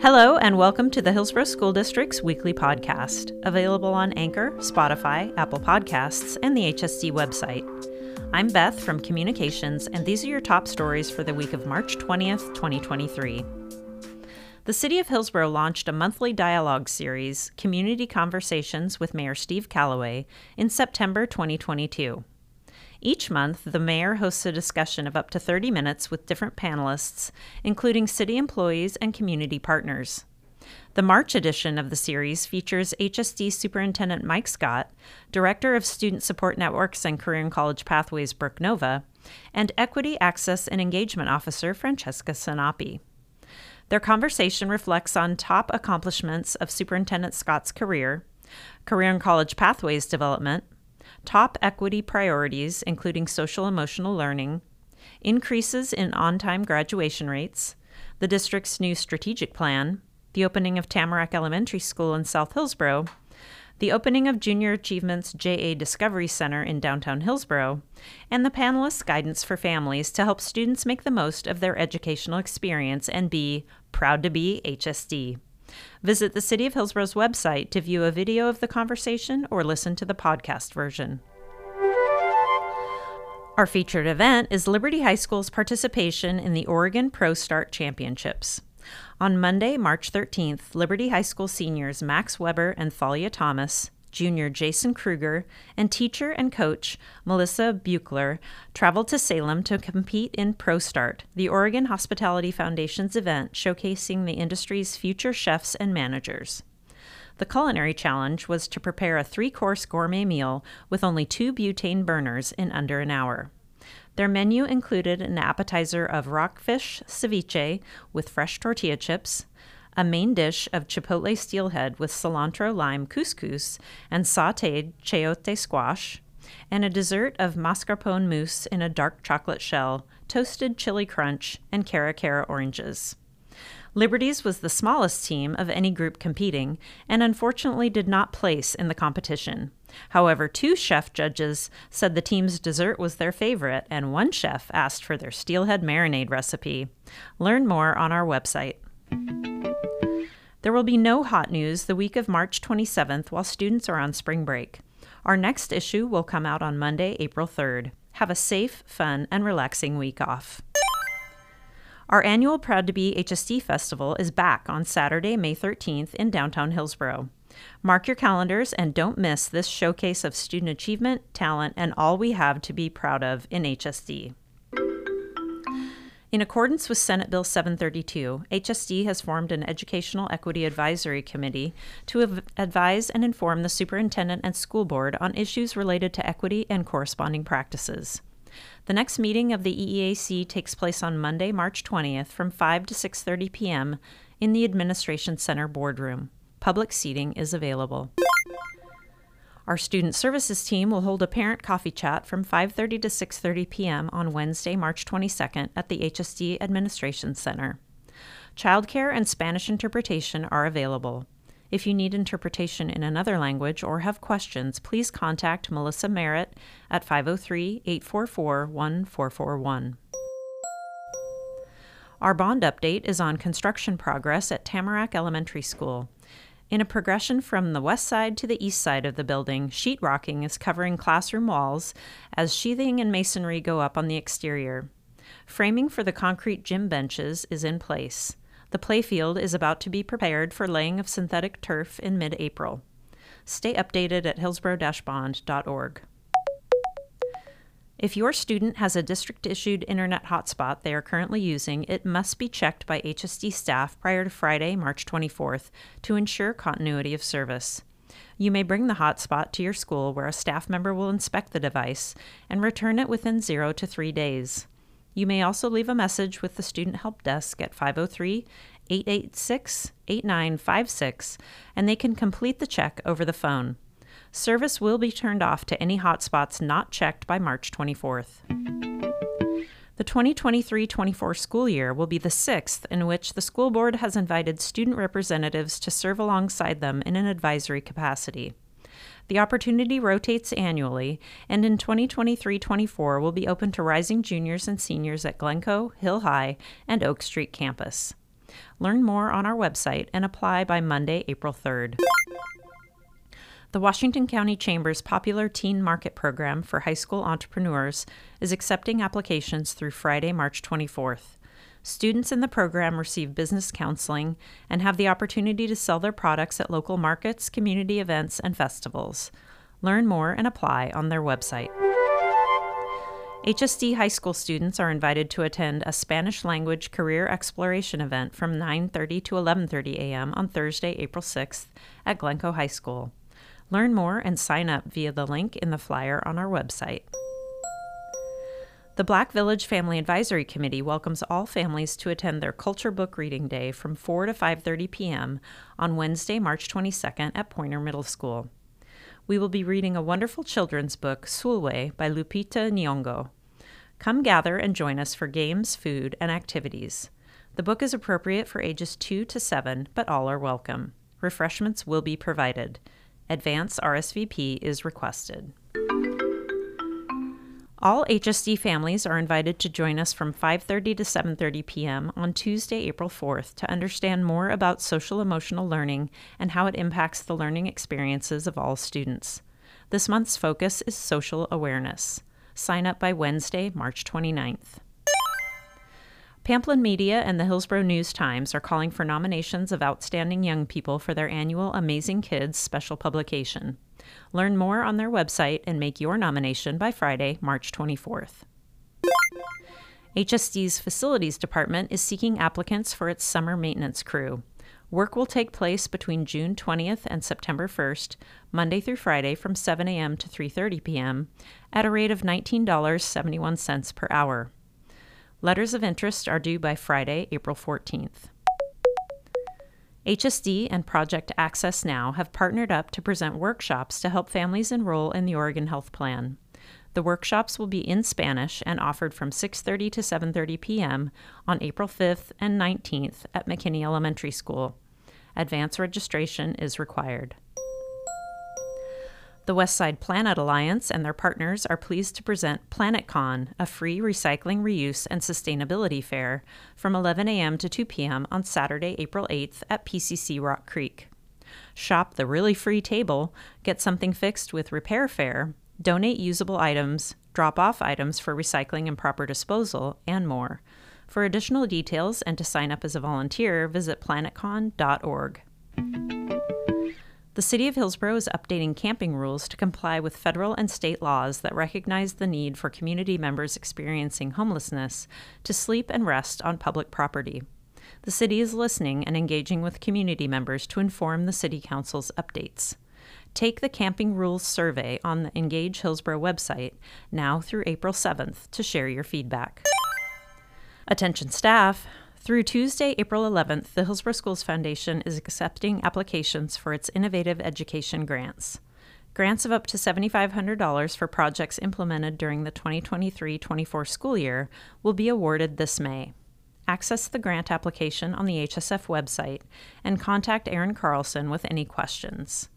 Hello, and welcome to the Hillsboro School District's weekly podcast, available on Anchor, Spotify, Apple Podcasts, and the HSD website. I'm Beth from Communications, and these are your top stories for the week of March 20th, 2023. The City of Hillsboro launched a monthly dialogue series, Community Conversations with Mayor Steve Callaway, in September 2022. Each month, the mayor hosts a discussion of up to 30 minutes with different panelists, including city employees and community partners. The March edition of the series features HSD Superintendent Mike Scott, Director of Student Support Networks and Career and College Pathways Brooke Nova, and Equity Access and Engagement Officer Francesca Sinapi. Their conversation reflects on top accomplishments of Superintendent Scott's career, career and college pathways development, top equity priorities, including social emotional learning, increases in on time graduation rates, the district's new strategic plan, the opening of Tamarack Elementary School in South Hillsboro, the opening of Junior Achievement's JA Discovery Center in downtown Hillsboro, and the panelists' guidance for families to help students make the most of their educational experience and be proud to be HSD. Visit the City of Hillsboro's website to view a video of the conversation or listen to the podcast version. Our featured event is Liberty High School's participation in the Oregon ProStart Championships. On Monday, March 13th, Liberty High School seniors Maxx Weber and Thalia Thomas junior Jason Kruger, and teacher and coach Melissa Buechler traveled to Salem to compete in ProStart, the Oregon Hospitality Foundation's event showcasing the industry's future chefs and managers. The culinary challenge was to prepare a three course gourmet meal with only two butane burners in under an hour. Their menu included an appetizer of rockfish ceviche with fresh tortilla chips, a main dish of chipotle steelhead with cilantro lime couscous and sauteed chayote squash, and a dessert of mascarpone mousse in a dark chocolate shell, toasted chili crunch, and cara cara oranges. Liberties was the smallest team of any group competing and unfortunately did not place in the competition. However, two chef judges said the team's dessert was their favorite, and one chef asked for their steelhead marinade recipe. Learn more on our website. There will be no hot news the week of March 27th while students are on spring break. Our next issue will come out on Monday, April 3rd. Have a safe, fun, and relaxing week off. Our annual Proud to Be HSD Festival is back on Saturday, May 13th in downtown Hillsboro. Mark your calendars and don't miss this showcase of student achievement, talent, and all we have to be proud of in HSD. In accordance with Senate Bill 732, HSD has formed an Educational Equity Advisory Committee to av- advise and inform the superintendent and school board on issues related to equity and corresponding practices. The next meeting of the EEAC takes place on Monday, March 20th from 5 to 6:30 p.m. in the Administration Center boardroom. Public seating is available. Our student services team will hold a parent coffee chat from 5:30 to 6:30 p.m. on Wednesday, March 22nd at the HSD Administration Center. Childcare and Spanish interpretation are available. If you need interpretation in another language or have questions, please contact Melissa Merritt at 503 844 1441. Our bond update is on construction progress at Tamarack Elementary School. In a progression from the west side to the east side of the building, sheetrocking is covering classroom walls as sheathing and masonry go up on the exterior. Framing for the concrete gym benches is in place. The playfield is about to be prepared for laying of synthetic turf in mid April. Stay updated at hillsboro-bond.org. If your student has a district issued internet hotspot they are currently using, it must be checked by HSD staff prior to Friday, March 24th to ensure continuity of service. You may bring the hotspot to your school where a staff member will inspect the device and return it within zero to three days. You may also leave a message with the Student Help Desk at 503 886 8956 and they can complete the check over the phone. Service will be turned off to any hotspots not checked by March 24th. The 2023 24 school year will be the sixth in which the school board has invited student representatives to serve alongside them in an advisory capacity. The opportunity rotates annually, and in 2023 24 will be open to rising juniors and seniors at Glencoe, Hilhi, and Oak Street campus. Learn more on our website and apply by Monday, April 3rd. The Washington County Chamber's popular Teen Market Program for high school entrepreneurs is accepting applications through Friday, March 24th. Students in the program receive business counseling and have the opportunity to sell their products at local markets, community events, and festivals. Learn more and apply on their website. HSD high school students are invited to attend a Spanish language career exploration event from 9:30 to 11:30 a.m. on Thursday, April 6th at Glencoe High School. Learn more and sign up via the link in the flyer on our website. The Black Village Family Advisory Committee welcomes all families to attend their Culture Book Reading Day from 4 to 5:30 p.m. on Wednesday, March 22nd at Pointer Middle School. We will be reading a wonderful children's book, Sulwe, by Lupita Nyong'o. Come gather and join us for games, food, and activities. The book is appropriate for ages 2 to 7, but all are welcome. Refreshments will be provided. Advance RSVP is requested. All HSD families are invited to join us from 5:30 to 7:30 p.m. on Tuesday, April 4th to understand more about social emotional learning and how it impacts the learning experiences of all students. This month's focus is social awareness. Sign up by Wednesday, March 29th. Pamplin Media and the Hillsboro News Times are calling for nominations of outstanding young people for their annual Amazing Kids special publication. Learn more on their website and make your nomination by Friday, March 24th. HSD's Facilities Department is seeking applicants for its summer maintenance crew. Work will take place between June 20th and September 1st, Monday through Friday from 7 a.m. to 3:30 p.m. at a rate of $19.71 per hour. Letters of interest are due by Friday, April 14th. HSD and Project Access Now have partnered up to present workshops to help families enroll in the Oregon Health Plan. The workshops will be in Spanish and offered from 6:30 to 7:30 p.m. on April 5th and 19th at McKinney Elementary School. Advance registration is required. The Westside Planet Alliance and their partners are pleased to present PlanetCon, a free recycling, reuse, and sustainability fair from 11 a.m. to 2 p.m. on Saturday, April 8th at PCC Rock Creek. Shop the really free table, get something fixed with Repair Fair, donate usable items, drop off items for recycling and proper disposal, and more. For additional details and to sign up as a volunteer, visit planetcon.org. The City of Hillsboro is updating camping rules to comply with federal and state laws that recognize the need for community members experiencing homelessness to sleep and rest on public property. The city is listening and engaging with community members to inform the City Council's updates. Take the Camping Rules survey on the Engage Hillsboro website now through April 7th to share your feedback. Attention staff, through Tuesday, April 11th, the Hillsboro Schools Foundation is accepting applications for its Innovative Education Grants. Grants of up to $7,500 for projects implemented during the 2023 24 school year will be awarded this May. Access the grant application on the HSF website and contact Erin Carlson with any questions.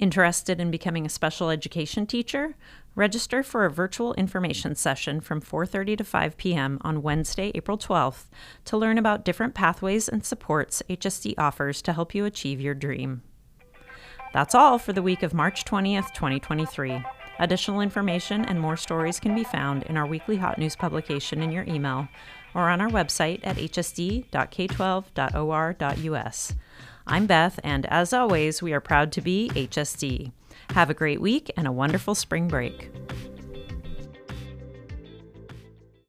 Interested in becoming a special education teacher? Register for a virtual information session from 4:30 to 5 p.m. on Wednesday, April 12th to learn about different pathways and supports HSD offers to help you achieve your dream. That's all for the week of March 20th, 2023. Additional information and more stories can be found in our weekly hot news publication in your email or on our website at hsd.k12.or.us. I'm Beth, and as always, we are proud to be HSD. Have a great week and a wonderful spring break.